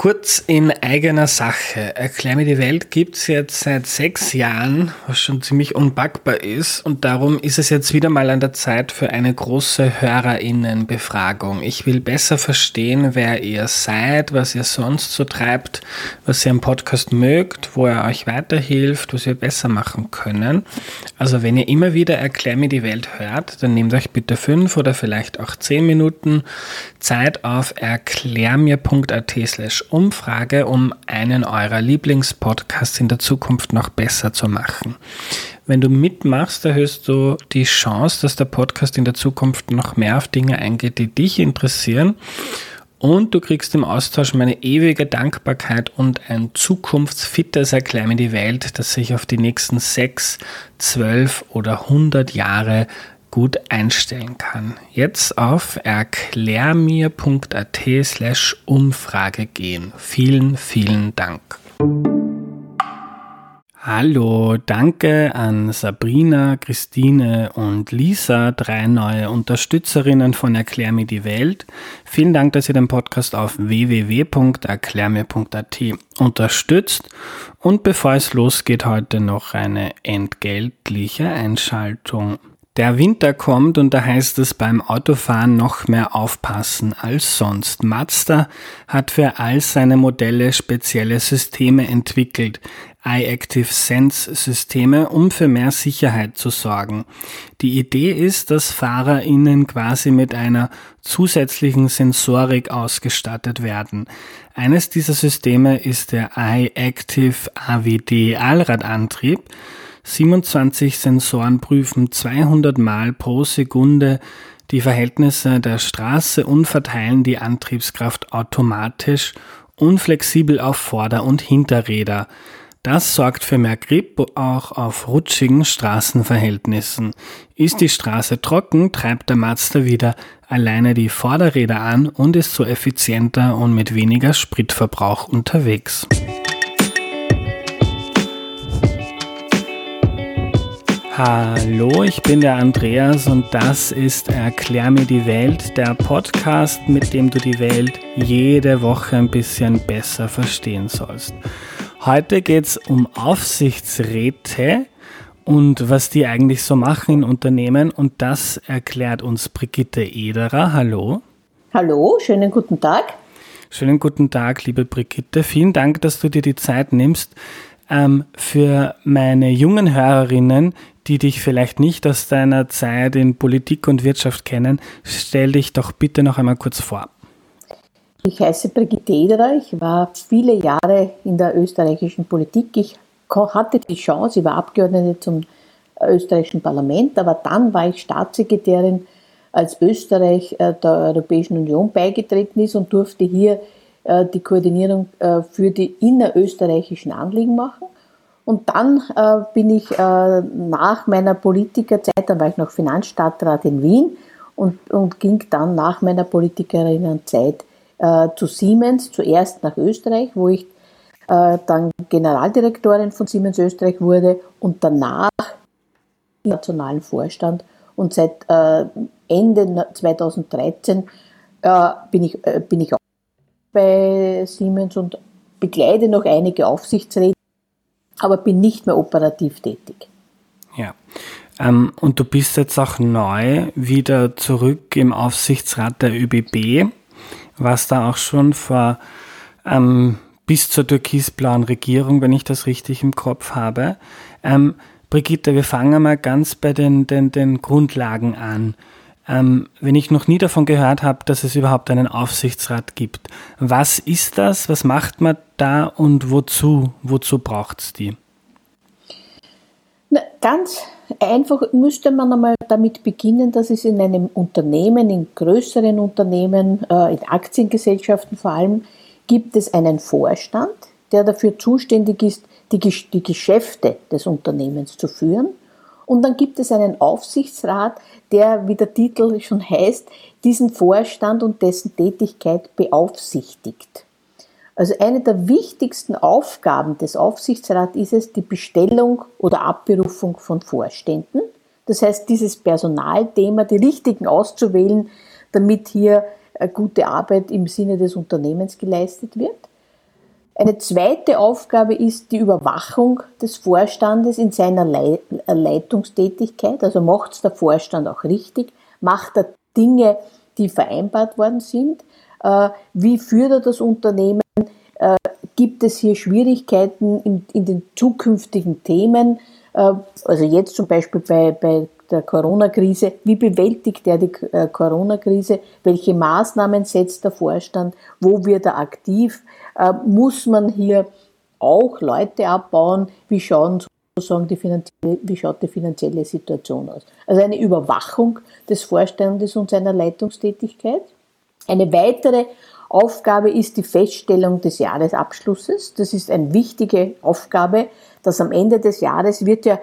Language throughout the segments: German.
Kurz in eigener Sache. Erklär mir die Welt gibt's jetzt seit sechs Jahren, was schon ziemlich unpackbar ist. Und darum ist es jetzt wieder mal an der Zeit für eine große Hörerinnenbefragung. Ich will besser verstehen, wer ihr seid, was ihr sonst so treibt, was ihr am Podcast mögt, wo er euch weiterhilft, was wir besser machen können. Also wenn ihr immer wieder Erklär mir die Welt hört, dann nehmt euch bitte fünf oder vielleicht auch zehn Minuten Zeit auf erklärmir.at slash Umfrage, um einen eurer Lieblingspodcasts in der Zukunft noch besser zu machen. Wenn du mitmachst, erhöhst du die Chance, dass der Podcast in der Zukunft noch mehr auf Dinge eingeht, die dich interessieren. Und du kriegst im Austausch meine ewige Dankbarkeit und ein zukunftsfittes Erklär mir die Welt, das sich auf die nächsten sechs, zwölf oder hundert Jahre gut einstellen kann. Jetzt auf erklärmir.at slash Umfrage gehen. Vielen, vielen Dank. Hallo, danke an Sabrina, Christine und Lisa, drei neue Unterstützerinnen von Erklär mir die Welt. Vielen Dank, dass ihr den Podcast auf www.erklärmir.at unterstützt. Und bevor es losgeht, heute noch eine entgeltliche Einschaltung. Der Winter kommt und da heißt es beim Autofahren noch mehr aufpassen als sonst. Mazda hat für all seine Modelle spezielle Systeme entwickelt, iActive Sense Systeme, um für mehr Sicherheit zu sorgen. Die Idee ist, dass FahrerInnen quasi mit einer zusätzlichen Sensorik ausgestattet werden. Eines dieser Systeme ist der iActive AWD Allradantrieb. 27 Sensoren prüfen 200 Mal pro Sekunde die Verhältnisse der Straße und verteilen die Antriebskraft automatisch unflexibel auf Vorder- und Hinterräder. Das sorgt für mehr Grip auch auf rutschigen Straßenverhältnissen. Ist die Straße trocken, treibt der Mazda wieder alleine die Vorderräder an und ist so effizienter und mit weniger Spritverbrauch unterwegs. Hallo, ich bin der Andreas und das ist Erklär mir die Welt, der Podcast, mit dem du die Welt jede Woche ein bisschen besser verstehen sollst. Heute geht es um Aufsichtsräte und was die eigentlich so machen in Unternehmen und das erklärt uns Brigitte Ederer. Hallo. Hallo, schönen guten Tag. Schönen guten Tag, liebe Brigitte. Vielen Dank, dass du dir die Zeit nimmst. Ähm, für meine jungen Hörerinnen, die dich vielleicht nicht aus deiner Zeit in Politik und Wirtschaft kennen, stell dich doch bitte noch einmal kurz vor. Ich heiße Brigitte Ederer, ich war viele Jahre in der österreichischen Politik. Ich hatte die Chance, ich war Abgeordnete zum österreichischen Parlament, aber dann war ich Staatssekretärin, als Österreich äh, der Europäischen Union beigetreten ist und durfte hier äh, die Koordinierung äh, für die innerösterreichischen Anliegen machen. Und dann äh, bin ich äh, nach meiner Politikerzeit, dann war ich noch Finanzstadtrat in Wien und, und ging dann nach meiner Politikerinnenzeit äh, zu Siemens, zuerst nach Österreich, wo ich äh, dann Generaldirektorin von Siemens Österreich wurde und danach im nationalen Vorstand. Und seit äh, Ende 2013 äh, bin, ich, bin ich auch bei Siemens und begleite noch einige Aufsichtsräte aber bin nicht mehr operativ tätig. Ja. Ähm, und du bist jetzt auch neu wieder zurück im Aufsichtsrat der ÖBB, was da auch schon vor ähm, bis zur türkisblauen Regierung, wenn ich das richtig im Kopf habe. Ähm, Brigitte, wir fangen mal ganz bei den, den, den Grundlagen an. Ähm, wenn ich noch nie davon gehört habe, dass es überhaupt einen Aufsichtsrat gibt, was ist das? Was macht man da und wozu? Wozu braucht es die? Na, ganz einfach müsste man einmal damit beginnen, dass es in einem Unternehmen, in größeren Unternehmen, äh, in Aktiengesellschaften vor allem, gibt es einen Vorstand, der dafür zuständig ist, die, die Geschäfte des Unternehmens zu führen. Und dann gibt es einen Aufsichtsrat, der, wie der Titel schon heißt, diesen Vorstand und dessen Tätigkeit beaufsichtigt. Also eine der wichtigsten Aufgaben des Aufsichtsrats ist es, die Bestellung oder Abberufung von Vorständen. Das heißt, dieses Personalthema, die richtigen auszuwählen, damit hier gute Arbeit im Sinne des Unternehmens geleistet wird. Eine zweite Aufgabe ist die Überwachung des Vorstandes in seiner Leitungstätigkeit. Also macht der Vorstand auch richtig? Macht er Dinge, die vereinbart worden sind? Äh, wie führt er das Unternehmen? Äh, gibt es hier Schwierigkeiten in, in den zukünftigen Themen? Äh, also jetzt zum Beispiel bei, bei der Corona-Krise. Wie bewältigt er die Corona-Krise? Welche Maßnahmen setzt der Vorstand? Wo wird er aktiv? Muss man hier auch Leute abbauen? Wie schauen sozusagen die finanzielle, wie schaut die finanzielle Situation aus? Also eine Überwachung des Vorstandes und seiner Leitungstätigkeit. Eine weitere Aufgabe ist die Feststellung des Jahresabschlusses. Das ist eine wichtige Aufgabe, dass am Ende des Jahres wird ja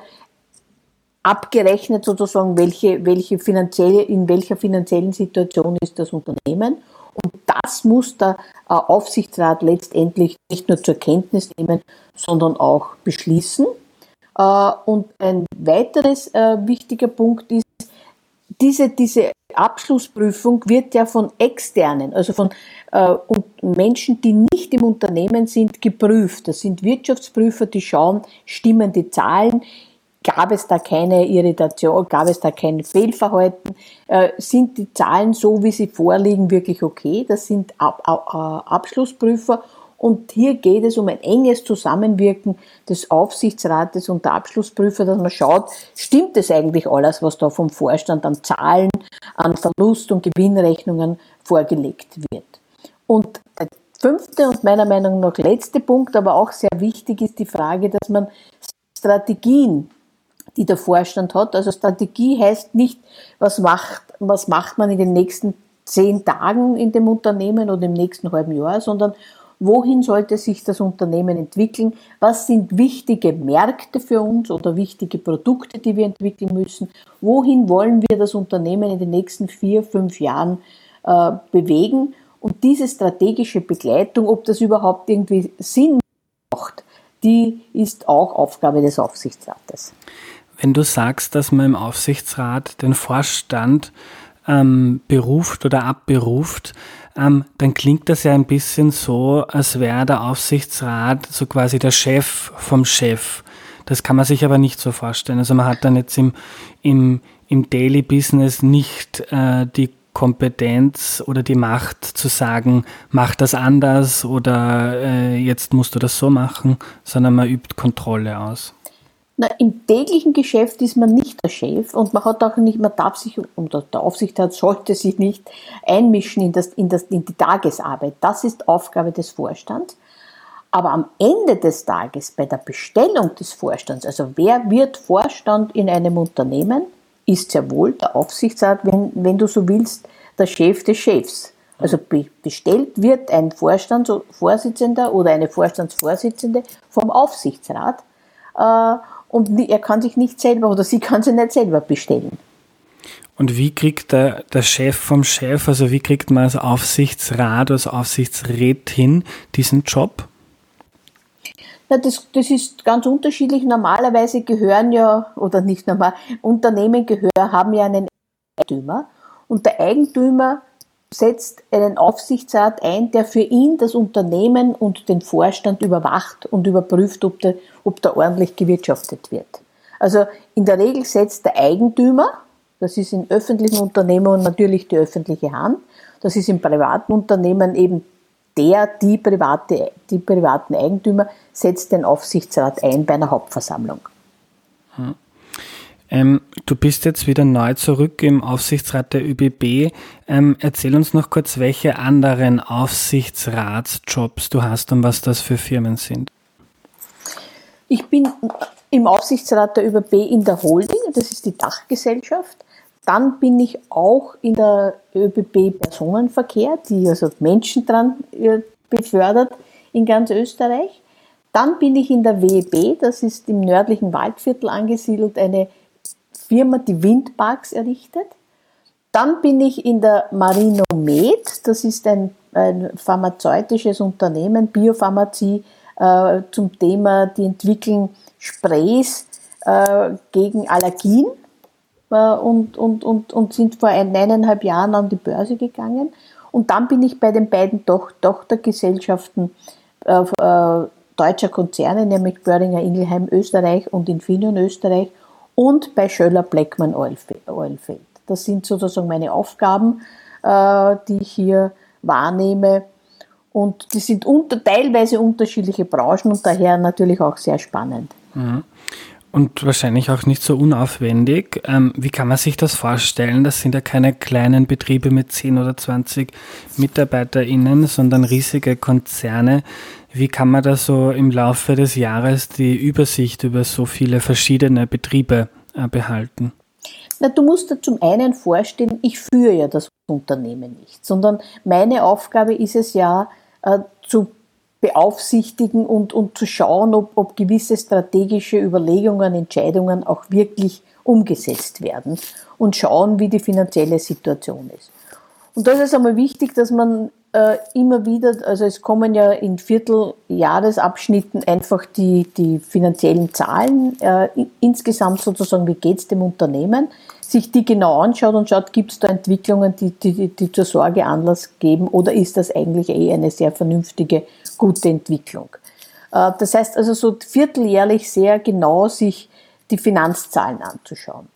abgerechnet sozusagen, welche, welche finanzielle, in welcher finanziellen Situation ist das Unternehmen. Und das muss der äh, Aufsichtsrat letztendlich nicht nur zur Kenntnis nehmen, sondern auch beschließen. Äh, und ein weiteres äh, wichtiger Punkt ist, diese, diese Abschlussprüfung wird ja von externen, also von Menschen, die nicht im Unternehmen sind, geprüft. Das sind Wirtschaftsprüfer, die schauen, stimmen die Zahlen, gab es da keine Irritation, gab es da kein Fehlverhalten, äh, sind die Zahlen so, wie sie vorliegen, wirklich okay. Das sind Ab Abschlussprüfer und hier geht es um ein enges Zusammenwirken des Aufsichtsrates und der Abschlussprüfer, dass man schaut, stimmt es eigentlich alles, was da vom Vorstand an Zahlen, an Verlust- und Gewinnrechnungen vorgelegt wird. Und der fünfte und meiner Meinung nach letzte Punkt, aber auch sehr wichtig, ist die Frage, dass man Strategien, die der Vorstand hat, also Strategie heißt nicht, was macht, was macht man in den nächsten zehn Tagen in dem Unternehmen oder im nächsten halben Jahr, sondern wohin sollte sich das Unternehmen entwickeln, was sind wichtige Märkte für uns oder wichtige Produkte, die wir entwickeln müssen, wohin wollen wir das Unternehmen in den nächsten vier, fünf Jahren äh, bewegen? Und diese strategische Begleitung, ob das überhaupt irgendwie Sinn macht, die ist auch Aufgabe des Aufsichtsrates. Wenn du sagst, dass man im Aufsichtsrat den Vorstand ähm, beruft oder abberuft, ähm, dann klingt das ja ein bisschen so, als wäre der Aufsichtsrat so quasi der Chef vom Chef. Das kann man sich aber nicht so vorstellen. Also man hat dann jetzt im, im, im Daily Business nicht äh, die Kompetenz oder die Macht zu sagen, mach das anders oder äh, jetzt musst du das so machen, sondern man übt Kontrolle aus. Na, Im täglichen Geschäft ist man nicht der Chef und man hat auch nicht, man darf sich, und der Aufsichtsrat sollte sich nicht einmischen in, das, in, das, in die Tagesarbeit. Das ist Aufgabe des Vorstands. Aber am Ende des Tages bei der Bestellung des Vorstands, also wer wird Vorstand in einem Unternehmen, ist ja wohl der Aufsichtsrat, wenn, wenn du so willst, der Chef des Chefs. Also bestellt wird ein Vorstandsvorsitzender oder eine Vorstandsvorsitzende vom Aufsichtsrat. Äh, und er kann sich nicht selber oder sie kann sich nicht selber bestellen. Und wie kriegt der, der Chef vom Chef, also wie kriegt man als Aufsichtsrat, als Aufsichtsrätin diesen Job? Ja, das, das ist ganz unterschiedlich. Normalerweise gehören ja, oder nicht normal, Unternehmen gehören, haben ja einen Eigentümer. Und der Eigentümer setzt einen Aufsichtsrat ein, der für ihn das Unternehmen und den Vorstand überwacht und überprüft, ob da, ob da ordentlich gewirtschaftet wird. Also in der Regel setzt der Eigentümer, das ist in öffentlichen Unternehmen natürlich die öffentliche Hand, das ist in privaten Unternehmen eben der, die, private, die privaten Eigentümer, setzt den Aufsichtsrat ein bei einer Hauptversammlung. Hm. Ähm, du bist jetzt wieder neu zurück im Aufsichtsrat der ÖBB. Ähm, erzähl uns noch kurz, welche anderen Aufsichtsratsjobs du hast und was das für Firmen sind. Ich bin im Aufsichtsrat der ÖBB in der Holding, das ist die Dachgesellschaft. Dann bin ich auch in der ÖBB Personenverkehr, die also Menschen dran äh, befördert in ganz Österreich. Dann bin ich in der WEB, das ist im nördlichen Waldviertel angesiedelt, eine Firma, die Windparks errichtet. Dann bin ich in der Marinomed, das ist ein, ein pharmazeutisches Unternehmen, Biopharmazie, äh, zum Thema, die entwickeln Sprays äh, gegen Allergien äh, und, und, und, und sind vor eineinhalb Jahren an die Börse gegangen. Und dann bin ich bei den beiden Doch Tochtergesellschaften äh, äh, deutscher Konzerne, nämlich Böhringer Ingelheim Österreich und Infineon Österreich und bei Schöller Blackman Oilfield. Das sind sozusagen meine Aufgaben, äh, die ich hier wahrnehme. Und die sind unter, teilweise unterschiedliche Branchen und daher natürlich auch sehr spannend. Mhm. Und wahrscheinlich auch nicht so unaufwendig. Ähm, wie kann man sich das vorstellen? Das sind ja keine kleinen Betriebe mit 10 oder 20 MitarbeiterInnen, sondern riesige Konzerne. Wie kann man da so im Laufe des Jahres die Übersicht über so viele verschiedene Betriebe äh, behalten? Na, du musst dir zum einen vorstellen, ich führe ja das Unternehmen nicht, sondern meine Aufgabe ist es ja, äh, zu beaufsichtigen und, und zu schauen, ob, ob gewisse strategische Überlegungen, Entscheidungen auch wirklich umgesetzt werden und schauen, wie die finanzielle Situation ist. Und da ist einmal wichtig, dass man äh, immer wieder, also es kommen ja in Vierteljahresabschnitten einfach die, die finanziellen Zahlen äh, insgesamt sozusagen, wie geht es dem Unternehmen, sich die genau anschaut und schaut, gibt es da Entwicklungen, die, die, die zur Sorge Anlass geben oder ist das eigentlich eh eine sehr vernünftige, gute Entwicklung. Äh, das heißt also so vierteljährlich sehr genau sich die Finanzzahlen anzuschauen.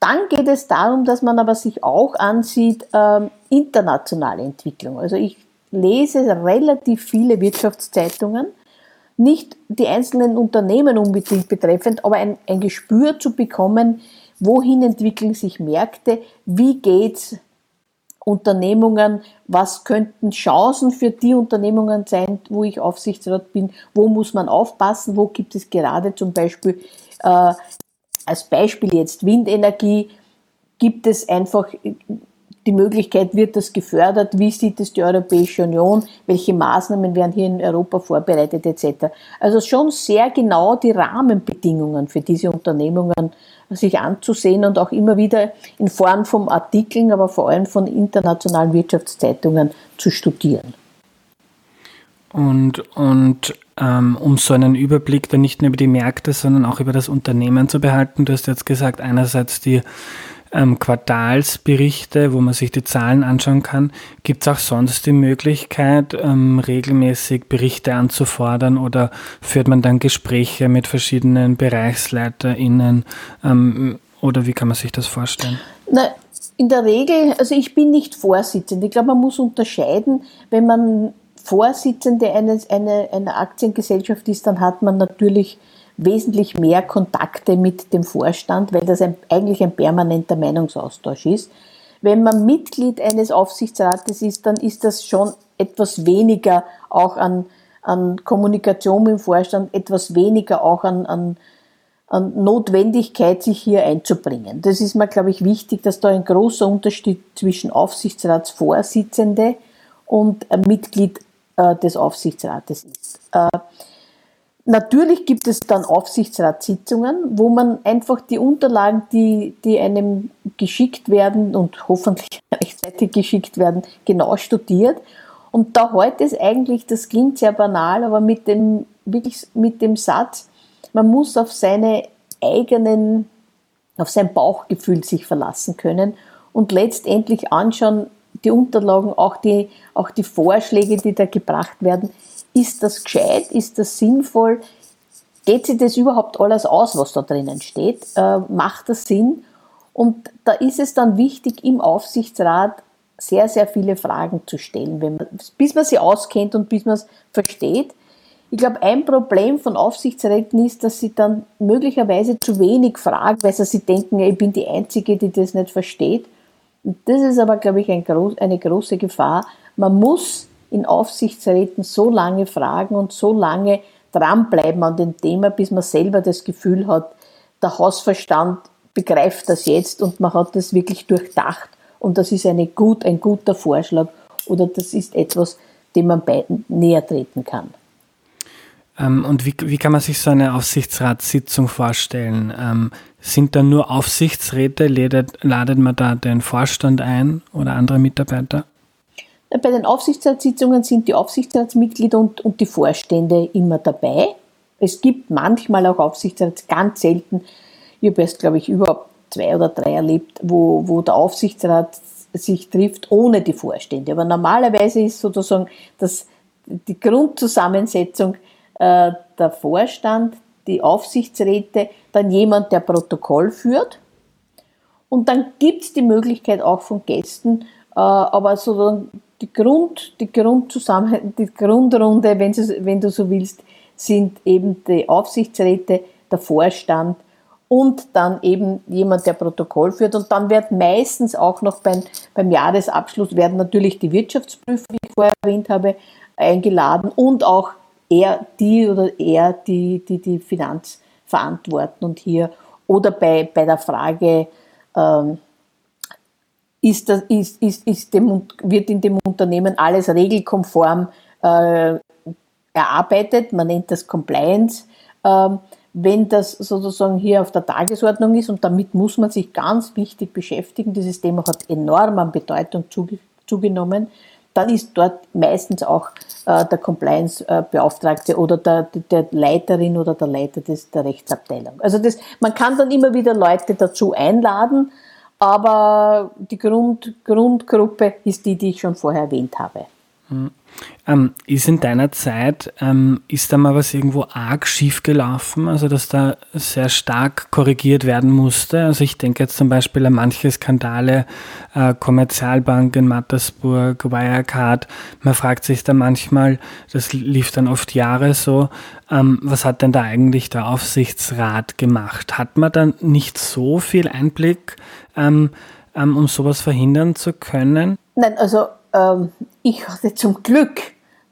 Dann geht es darum, dass man aber sich auch ansieht, ähm, internationale Entwicklung. Also ich lese relativ viele Wirtschaftszeitungen, nicht die einzelnen Unternehmen unbedingt betreffend, aber ein, ein Gespür zu bekommen, wohin entwickeln sich Märkte, wie geht's Unternehmungen, was könnten Chancen für die Unternehmungen sein, wo ich Aufsichtsrat bin, wo muss man aufpassen, wo gibt es gerade zum Beispiel äh, als Beispiel jetzt Windenergie, gibt es einfach die Möglichkeit, wird das gefördert, wie sieht es die Europäische Union, welche Maßnahmen werden hier in Europa vorbereitet etc. Also schon sehr genau die Rahmenbedingungen für diese Unternehmungen sich anzusehen und auch immer wieder in Form von Artikeln, aber vor allem von internationalen Wirtschaftszeitungen zu studieren. Und, und ähm, um so einen Überblick dann nicht nur über die Märkte, sondern auch über das Unternehmen zu behalten. Du hast jetzt gesagt, einerseits die ähm, Quartalsberichte, wo man sich die Zahlen anschauen kann. Gibt es auch sonst die Möglichkeit, ähm, regelmäßig Berichte anzufordern oder führt man dann Gespräche mit verschiedenen BereichsleiterInnen ähm, oder wie kann man sich das vorstellen? Na, in der Regel, also ich bin nicht Vorsitzende. Ich glaube, man muss unterscheiden, wenn man Vorsitzende eines, eine, einer Aktiengesellschaft ist, dann hat man natürlich wesentlich mehr Kontakte mit dem Vorstand, weil das ein, eigentlich ein permanenter Meinungsaustausch ist. Wenn man Mitglied eines Aufsichtsrates ist, dann ist das schon etwas weniger auch an, an Kommunikation im Vorstand, etwas weniger auch an, an, an Notwendigkeit, sich hier einzubringen. Das ist mir, glaube ich, wichtig, dass da ein großer Unterschied zwischen Aufsichtsratsvorsitzende und Mitglied äh, des Aufsichtsrates ist. Äh, natürlich gibt es dann Aufsichtsratssitzungen, wo man einfach die Unterlagen, die, die einem geschickt werden und hoffentlich rechtzeitig geschickt werden, genau studiert. Und da heute ist eigentlich, das klingt sehr banal, aber mit dem, wirklich mit dem Satz, man muss auf seine eigenen, auf sein Bauchgefühl sich verlassen können und letztendlich anschauen, die Unterlagen, auch die, auch die Vorschläge, die da gebracht werden, ist das gescheit, ist das sinnvoll, geht sich das überhaupt alles aus, was da drinnen steht, äh, macht das Sinn? Und da ist es dann wichtig, im Aufsichtsrat sehr, sehr viele Fragen zu stellen, man, bis man sie auskennt und bis man es versteht. Ich glaube, ein Problem von Aufsichtsräten ist, dass sie dann möglicherweise zu wenig fragen, weil sie denken, ich bin die Einzige, die das nicht versteht. Und das ist aber, glaube ich, ein eine große Gefahr. Man muss in Aufsichtsräten so lange fragen und so lange dranbleiben an dem Thema, bis man selber das Gefühl hat, der Hausverstand begreift das jetzt und man hat das wirklich durchdacht und das ist eine gut, ein guter Vorschlag oder das ist etwas, dem man beiden näher treten kann. Ähm, und wie, wie kann man sich so eine Aufsichtsratssitzung vorstellen? Ähm, sind da nur Aufsichtsräte? Ladet, ladet man da den Vorstand ein oder andere Mitarbeiter? Bei den Aufsichtsratssitzungen sind die Aufsichtsratsmitglieder und, und die Vorstände immer dabei. Es gibt manchmal auch Aufsichtsrats, ganz selten. Ich habe erst, glaube ich, überhaupt zwei oder drei erlebt, wo, wo der Aufsichtsrat sich trifft ohne die Vorstände. Aber normalerweise ist sozusagen das die Grundzusammensetzung äh, der Vorstand, die Aufsichtsräte, dann jemand, der Protokoll führt. Und dann gibt es die Möglichkeit auch von Gästen, äh, aber sozusagen die Grund, die Grundzusammen, die Grundrunde, wenn du, wenn du so willst, sind eben die Aufsichtsräte, der Vorstand und dann eben jemand, der Protokoll führt. Und dann wird meistens auch noch beim, beim Jahresabschluss werden natürlich die Wirtschaftsprüfer, wie ich vorher erwähnt habe, eingeladen und auch er, die oder er, die die, die Finanz verantworten und hier oder bei, bei der Frage, ähm, ist das, ist, ist, ist dem, wird in dem Unternehmen alles regelkonform äh, erarbeitet, man nennt das Compliance. Ähm, wenn das sozusagen hier auf der Tagesordnung ist und damit muss man sich ganz wichtig beschäftigen, dieses Thema hat enorm an Bedeutung zugenommen, dann ist dort meistens auch äh, der Compliance-Beauftragte oder der, der Leiterin oder der Leiter des, der Rechtsabteilung. Also das, man kann dann immer wieder Leute dazu einladen, aber die Grund, Grundgruppe ist die, die ich schon vorher erwähnt habe. Hm. Ähm, ist in deiner Zeit, ähm, ist da mal was irgendwo arg schief gelaufen, also dass da sehr stark korrigiert werden musste? Also ich denke jetzt zum Beispiel an manche Skandale, äh, Kommerzialbank in Mattersburg, Wirecard. Man fragt sich da manchmal, das lief dann oft Jahre so, ähm, was hat denn da eigentlich der Aufsichtsrat gemacht? Hat man dann nicht so viel Einblick, ähm, ähm, um sowas verhindern zu können? Nein, also ich hatte zum Glück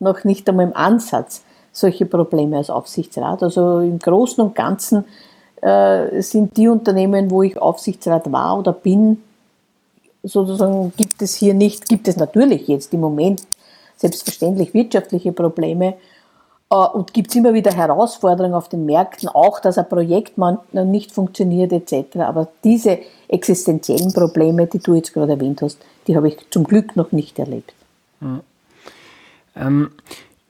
noch nicht einmal im Ansatz solche Probleme als Aufsichtsrat. Also im Großen und Ganzen äh, sind die Unternehmen, wo ich Aufsichtsrat war oder bin, sozusagen gibt es hier nicht, gibt es natürlich jetzt im Moment selbstverständlich wirtschaftliche Probleme und gibt es immer wieder Herausforderungen auf den Märkten, auch dass ein Projekt nicht funktioniert etc. Aber diese existenziellen Probleme, die du jetzt gerade erwähnt hast, die habe ich zum Glück noch nicht erlebt. Mhm. Ähm,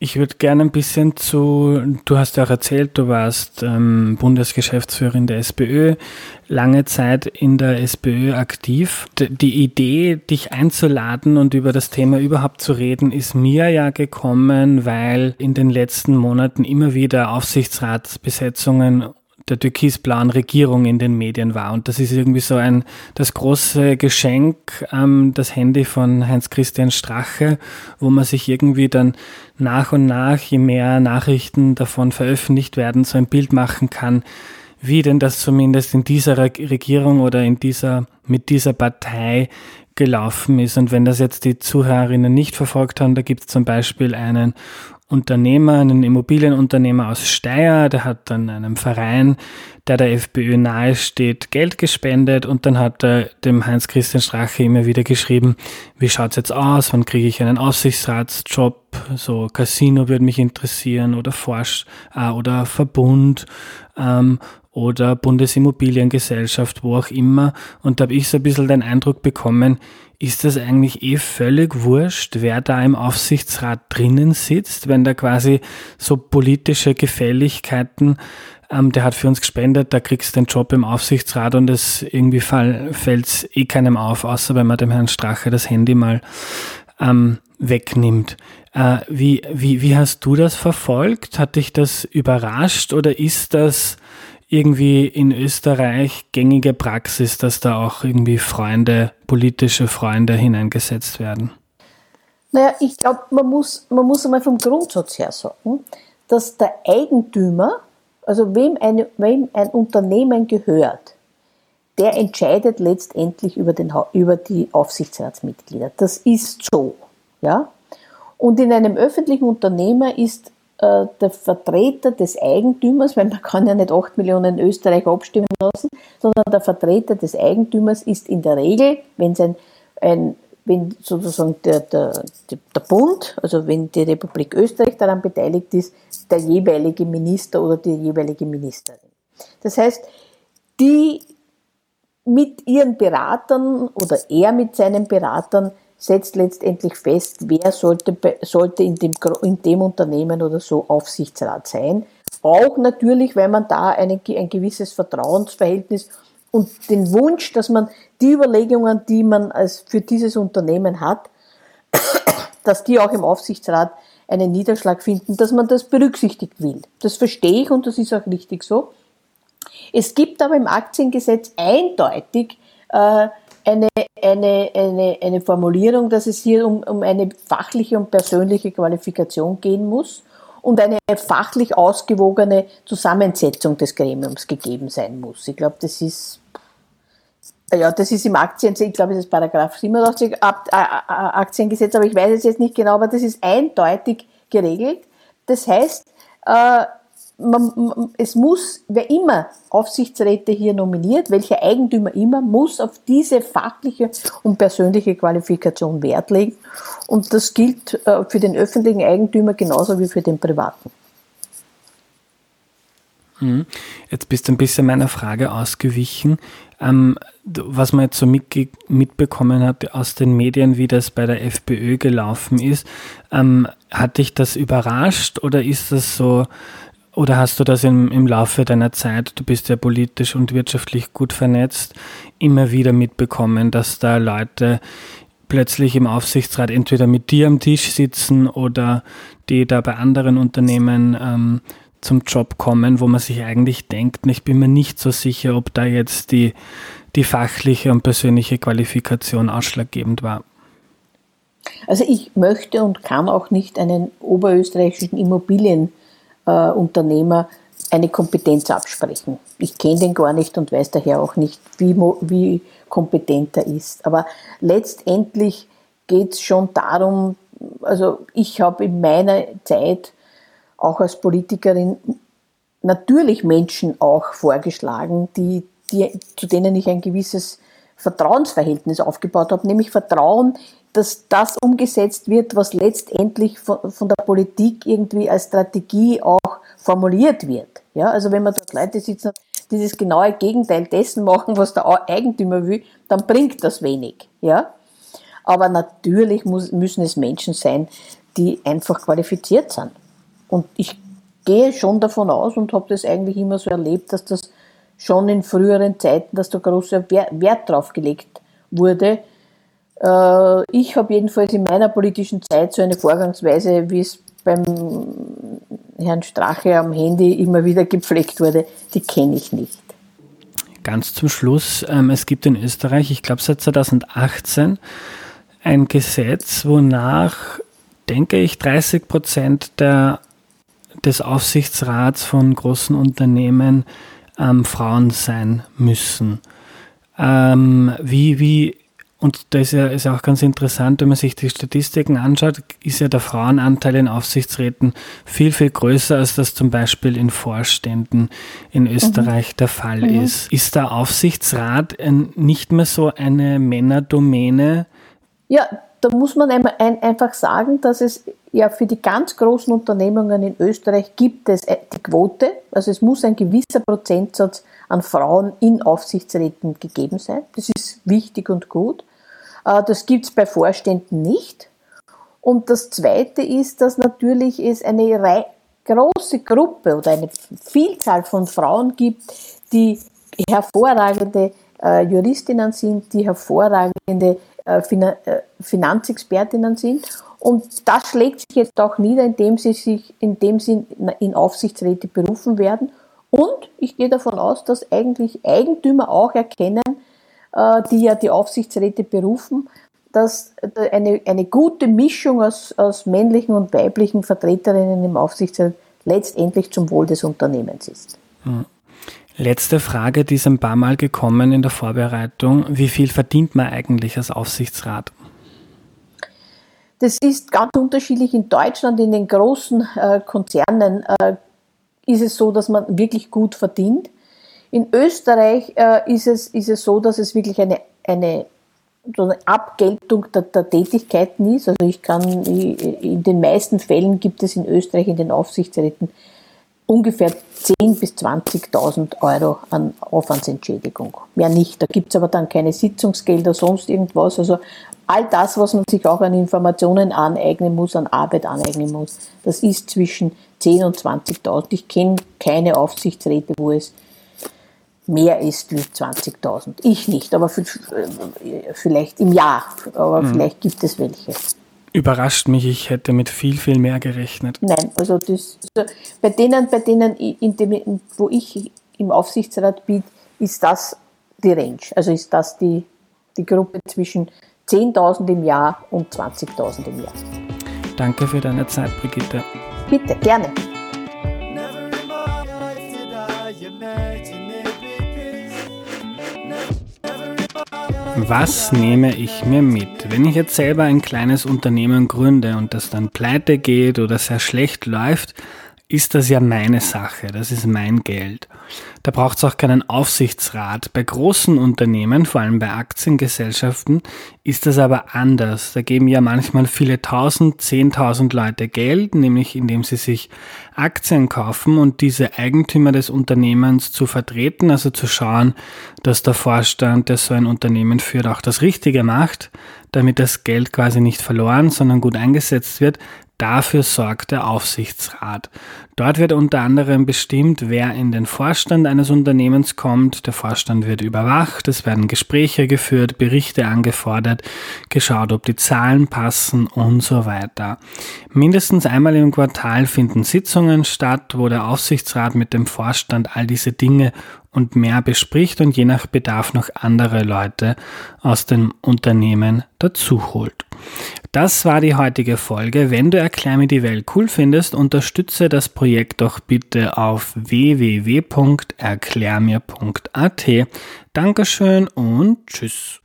ich würde gerne ein bisschen zu, du hast ja auch erzählt, du warst ähm, Bundesgeschäftsführerin der SPÖ, lange Zeit in der SPÖ aktiv. D die Idee, dich einzuladen und über das Thema überhaupt zu reden, ist mir ja gekommen, weil in den letzten Monaten immer wieder Aufsichtsratsbesetzungen der türkisblauen Regierung in den Medien war. Und das ist irgendwie so ein, das große Geschenk, ähm, das Handy von Heinz-Christian Strache, wo man sich irgendwie dann nach und nach, je mehr Nachrichten davon veröffentlicht werden, so ein Bild machen kann, wie denn das zumindest in dieser Regierung oder in dieser, mit dieser Partei gelaufen ist. Und wenn das jetzt die Zuhörerinnen nicht verfolgt haben, da gibt es zum Beispiel einen Unternehmer, einen Immobilienunternehmer aus Steyr, der hat dann einem Verein, der der FPÖ nahesteht, Geld gespendet und dann hat er dem Heinz-Christian Strache immer wieder geschrieben, wie schaut's jetzt aus, wann kriege ich einen Aufsichtsratsjob, so Casino würde mich interessieren oder Forsch äh, oder Verbund. Ähm, oder Bundesimmobiliengesellschaft, wo auch immer. Und da habe ich so ein bisschen den Eindruck bekommen, ist das eigentlich eh völlig wurscht, wer da im Aufsichtsrat drinnen sitzt, wenn da quasi so politische Gefälligkeiten, ähm, der hat für uns gespendet, da kriegst du den Job im Aufsichtsrat und es irgendwie fällt eh keinem auf, außer wenn man dem Herrn Strache das Handy mal ähm, wegnimmt. Äh, wie, wie, wie hast du das verfolgt? Hat dich das überrascht oder ist das irgendwie in Österreich gängige Praxis, dass da auch irgendwie Freunde, politische Freunde hineingesetzt werden? Naja, ich glaube, man muss, man muss einmal vom Grundsatz her sagen, dass der Eigentümer, also wem, eine, wem ein Unternehmen gehört, der entscheidet letztendlich über, den, über die Aufsichtsratsmitglieder. Das ist so. Ja? Und in einem öffentlichen Unternehmen ist äh, der Vertreter des Eigentümers, weil man kann ja nicht 8 Millionen Österreicher abstimmen lassen, sondern der Vertreter des Eigentümers ist in der Regel, wenn ein, ein wenn sozusagen der, der, der Bund, also wenn die Republik Österreich daran beteiligt ist, der jeweilige Minister oder die jeweilige Ministerin. Das heißt, die mit ihren Beratern oder er mit seinen Beratern setzt letztendlich fest, wer sollte, sollte in, dem, in dem Unternehmen oder so Aufsichtsrat sein. Auch natürlich, weil man da eine, ein gewisses Vertrauensverhältnis und den Wunsch, dass man die Überlegungen, die man als für dieses Unternehmen hat, dass die auch im Aufsichtsrat einen Niederschlag finden, dass man das berücksichtigt will. Das verstehe ich und das ist auch richtig so. Es gibt aber im Aktiengesetz eindeutig äh, eine, eine, eine, eine Formulierung, dass es hier um, um eine fachliche und persönliche Qualifikation gehen muss und eine fachlich ausgewogene Zusammensetzung des Gremiums gegeben sein muss. Ich glaube, das ist ja, das ist im Aktien, ich glaube, das ist Paragraph 87 Aktiengesetz, aber ich weiß es jetzt nicht genau, aber das ist eindeutig geregelt. Das heißt, äh, man, es muss, wer immer Aufsichtsräte hier nominiert, welcher Eigentümer immer, muss auf diese fachliche und persönliche Qualifikation Wert legen. Und das gilt äh, für den öffentlichen Eigentümer genauso wie für den privaten. Mhm. Jetzt bist du ein bisschen meiner Frage ausgewichen. Ähm, was man jetzt so mitbekommen hat aus den Medien, wie das bei der FPÖ gelaufen ist, ähm, hat dich das überrascht oder ist das so, oder hast du das im, im Laufe deiner Zeit, du bist ja politisch und wirtschaftlich gut vernetzt, immer wieder mitbekommen, dass da Leute plötzlich im Aufsichtsrat entweder mit dir am Tisch sitzen oder die da bei anderen Unternehmen ähm, zum Job kommen, wo man sich eigentlich denkt, ich bin mir nicht so sicher, ob da jetzt die, die fachliche und persönliche Qualifikation ausschlaggebend war. Also ich möchte und kann auch nicht einen oberösterreichischen Immobilienunternehmer äh, eine Kompetenz absprechen. Ich kenne den gar nicht und weiß daher auch nicht, wie, wie kompetent er ist. Aber letztendlich geht es schon darum, also ich habe in meiner Zeit auch als Politikerin natürlich Menschen auch vorgeschlagen, die, die, zu denen ich ein gewisses Vertrauensverhältnis aufgebaut habe, nämlich Vertrauen, dass das umgesetzt wird, was letztendlich von, von der Politik irgendwie als Strategie auch formuliert wird. Ja, also wenn man dort Leute sitzen, die das genaue Gegenteil dessen machen, was der Eigentümer will, dann bringt das wenig. Ja, aber natürlich muss, müssen es Menschen sein, die einfach qualifiziert sind. Und ich gehe schon davon aus und habe das eigentlich immer so erlebt, dass das schon in früheren Zeiten, dass da großer Wert drauf gelegt wurde. Äh, ich habe jedenfalls in meiner politischen Zeit so eine Vorgangsweise, wie es beim Herrn Strache am Handy immer wieder gepflegt wurde, die kenne ich nicht. Ganz zum Schluss, ähm, es gibt in Österreich, ich glaube seit 2018, ein Gesetz, wonach, denke ich, 30 Prozent der des Aufsichtsrats von großen Unternehmen ähm, Frauen sein müssen. Ähm, wie, wie, und das ist ja, ist auch ganz interessant, wenn man sich die Statistiken anschaut, ist ja der Frauenanteil in Aufsichtsräten viel, viel größer, als das zum Beispiel in Vorständen in Österreich mhm. der Fall mhm. ist. Ist der Aufsichtsrat nicht mehr so eine Männerdomäne? Ja, da muss man einfach sagen, dass es ja für die ganz großen Unternehmungen in Österreich gibt es äh, die Quote, also es muss ein gewisser Prozentsatz an Frauen in Aufsichtsräten gegeben sein. Das ist wichtig und gut. Äh, das gibt es bei Vorständen nicht. Und das Zweite ist, dass natürlich es eine große Gruppe oder eine Vielzahl von Frauen gibt, die hervorragende äh, Juristinnen sind, die hervorragende Finanzexpertinnen sind und das schlägt sich jetzt auch nieder, indem sie sich, indem sie in Aufsichtsräte berufen werden. Und ich gehe davon aus, dass eigentlich Eigentümer auch erkennen, äh, die ja die Aufsichtsräte berufen, dass eine, eine gute Mischung aus, aus männlichen und weiblichen Vertreterinnen im Aufsichtsrat letztendlich zum Wohl des Unternehmens ist. Hm. Letzte Frage, die ist ein paar Mal gekommen in der Vorbereitung. Wie viel verdient man eigentlich als Aufsichtsrat? Das ist ganz unterschiedlich. In Deutschland, in den großen äh, Konzernen, äh, ist es so, dass man wirklich gut verdient. In Österreich äh, ist, es, ist es so, dass es wirklich eine, eine, so eine Abgeltung der, der Tätigkeiten ist. Also ich kann, in den meisten Fällen gibt es in Österreich in den Aufsichtsräten ungefähr 10.000 bis 20.000 Euro an Aufwandsentschädigung. Mehr nicht. Da gibt es aber dann keine Sitzungsgelder, sonst irgendwas. Also all das, was man sich auch an Informationen aneignen muss, an Arbeit aneignen muss, das ist zwischen 10.000 und 20.000. Ich kenne keine Aufsichtsräte, wo es mehr ist wie 20.000. Ich nicht, aber für, vielleicht im Jahr, aber mhm. vielleicht gibt es welche. Überrascht mich, ich hätte mit viel, viel mehr gerechnet. Nein, also das, also bei denen, bei denen in dem, wo ich im Aufsichtsrat bin, ist das die Range. Also ist das die, die Gruppe zwischen 10.000 im Jahr und 20.000 im Jahr. Danke für deine Zeit, Brigitte. Bitte, gerne. Was nehme ich mir mit? Wenn ich jetzt selber ein kleines Unternehmen gründe und das dann pleite geht oder sehr schlecht läuft, ist das ja meine Sache, das ist mein Geld. Da braucht es auch keinen Aufsichtsrat. Bei großen Unternehmen, vor allem bei Aktiengesellschaften, ist das aber anders. Da geben ja manchmal viele tausend, zehntausend Leute Geld, nämlich indem sie sich Aktien kaufen und diese Eigentümer des Unternehmens zu vertreten, also zu schauen, dass der Vorstand, der so ein Unternehmen führt, auch das Richtige macht, damit das Geld quasi nicht verloren, sondern gut eingesetzt wird, Dafür sorgt der Aufsichtsrat. Dort wird unter anderem bestimmt, wer in den Vorstand eines Unternehmens kommt. Der Vorstand wird überwacht, es werden Gespräche geführt, Berichte angefordert, geschaut, ob die Zahlen passen und so weiter. Mindestens einmal im Quartal finden Sitzungen statt, wo der Aufsichtsrat mit dem Vorstand all diese Dinge und mehr bespricht und je nach Bedarf noch andere Leute aus dem Unternehmen dazu holt. Das war die heutige Folge. Wenn du Erklär mir die Welt cool findest, unterstütze das Projekt doch bitte auf www.erklärmir.at. Dankeschön und tschüss.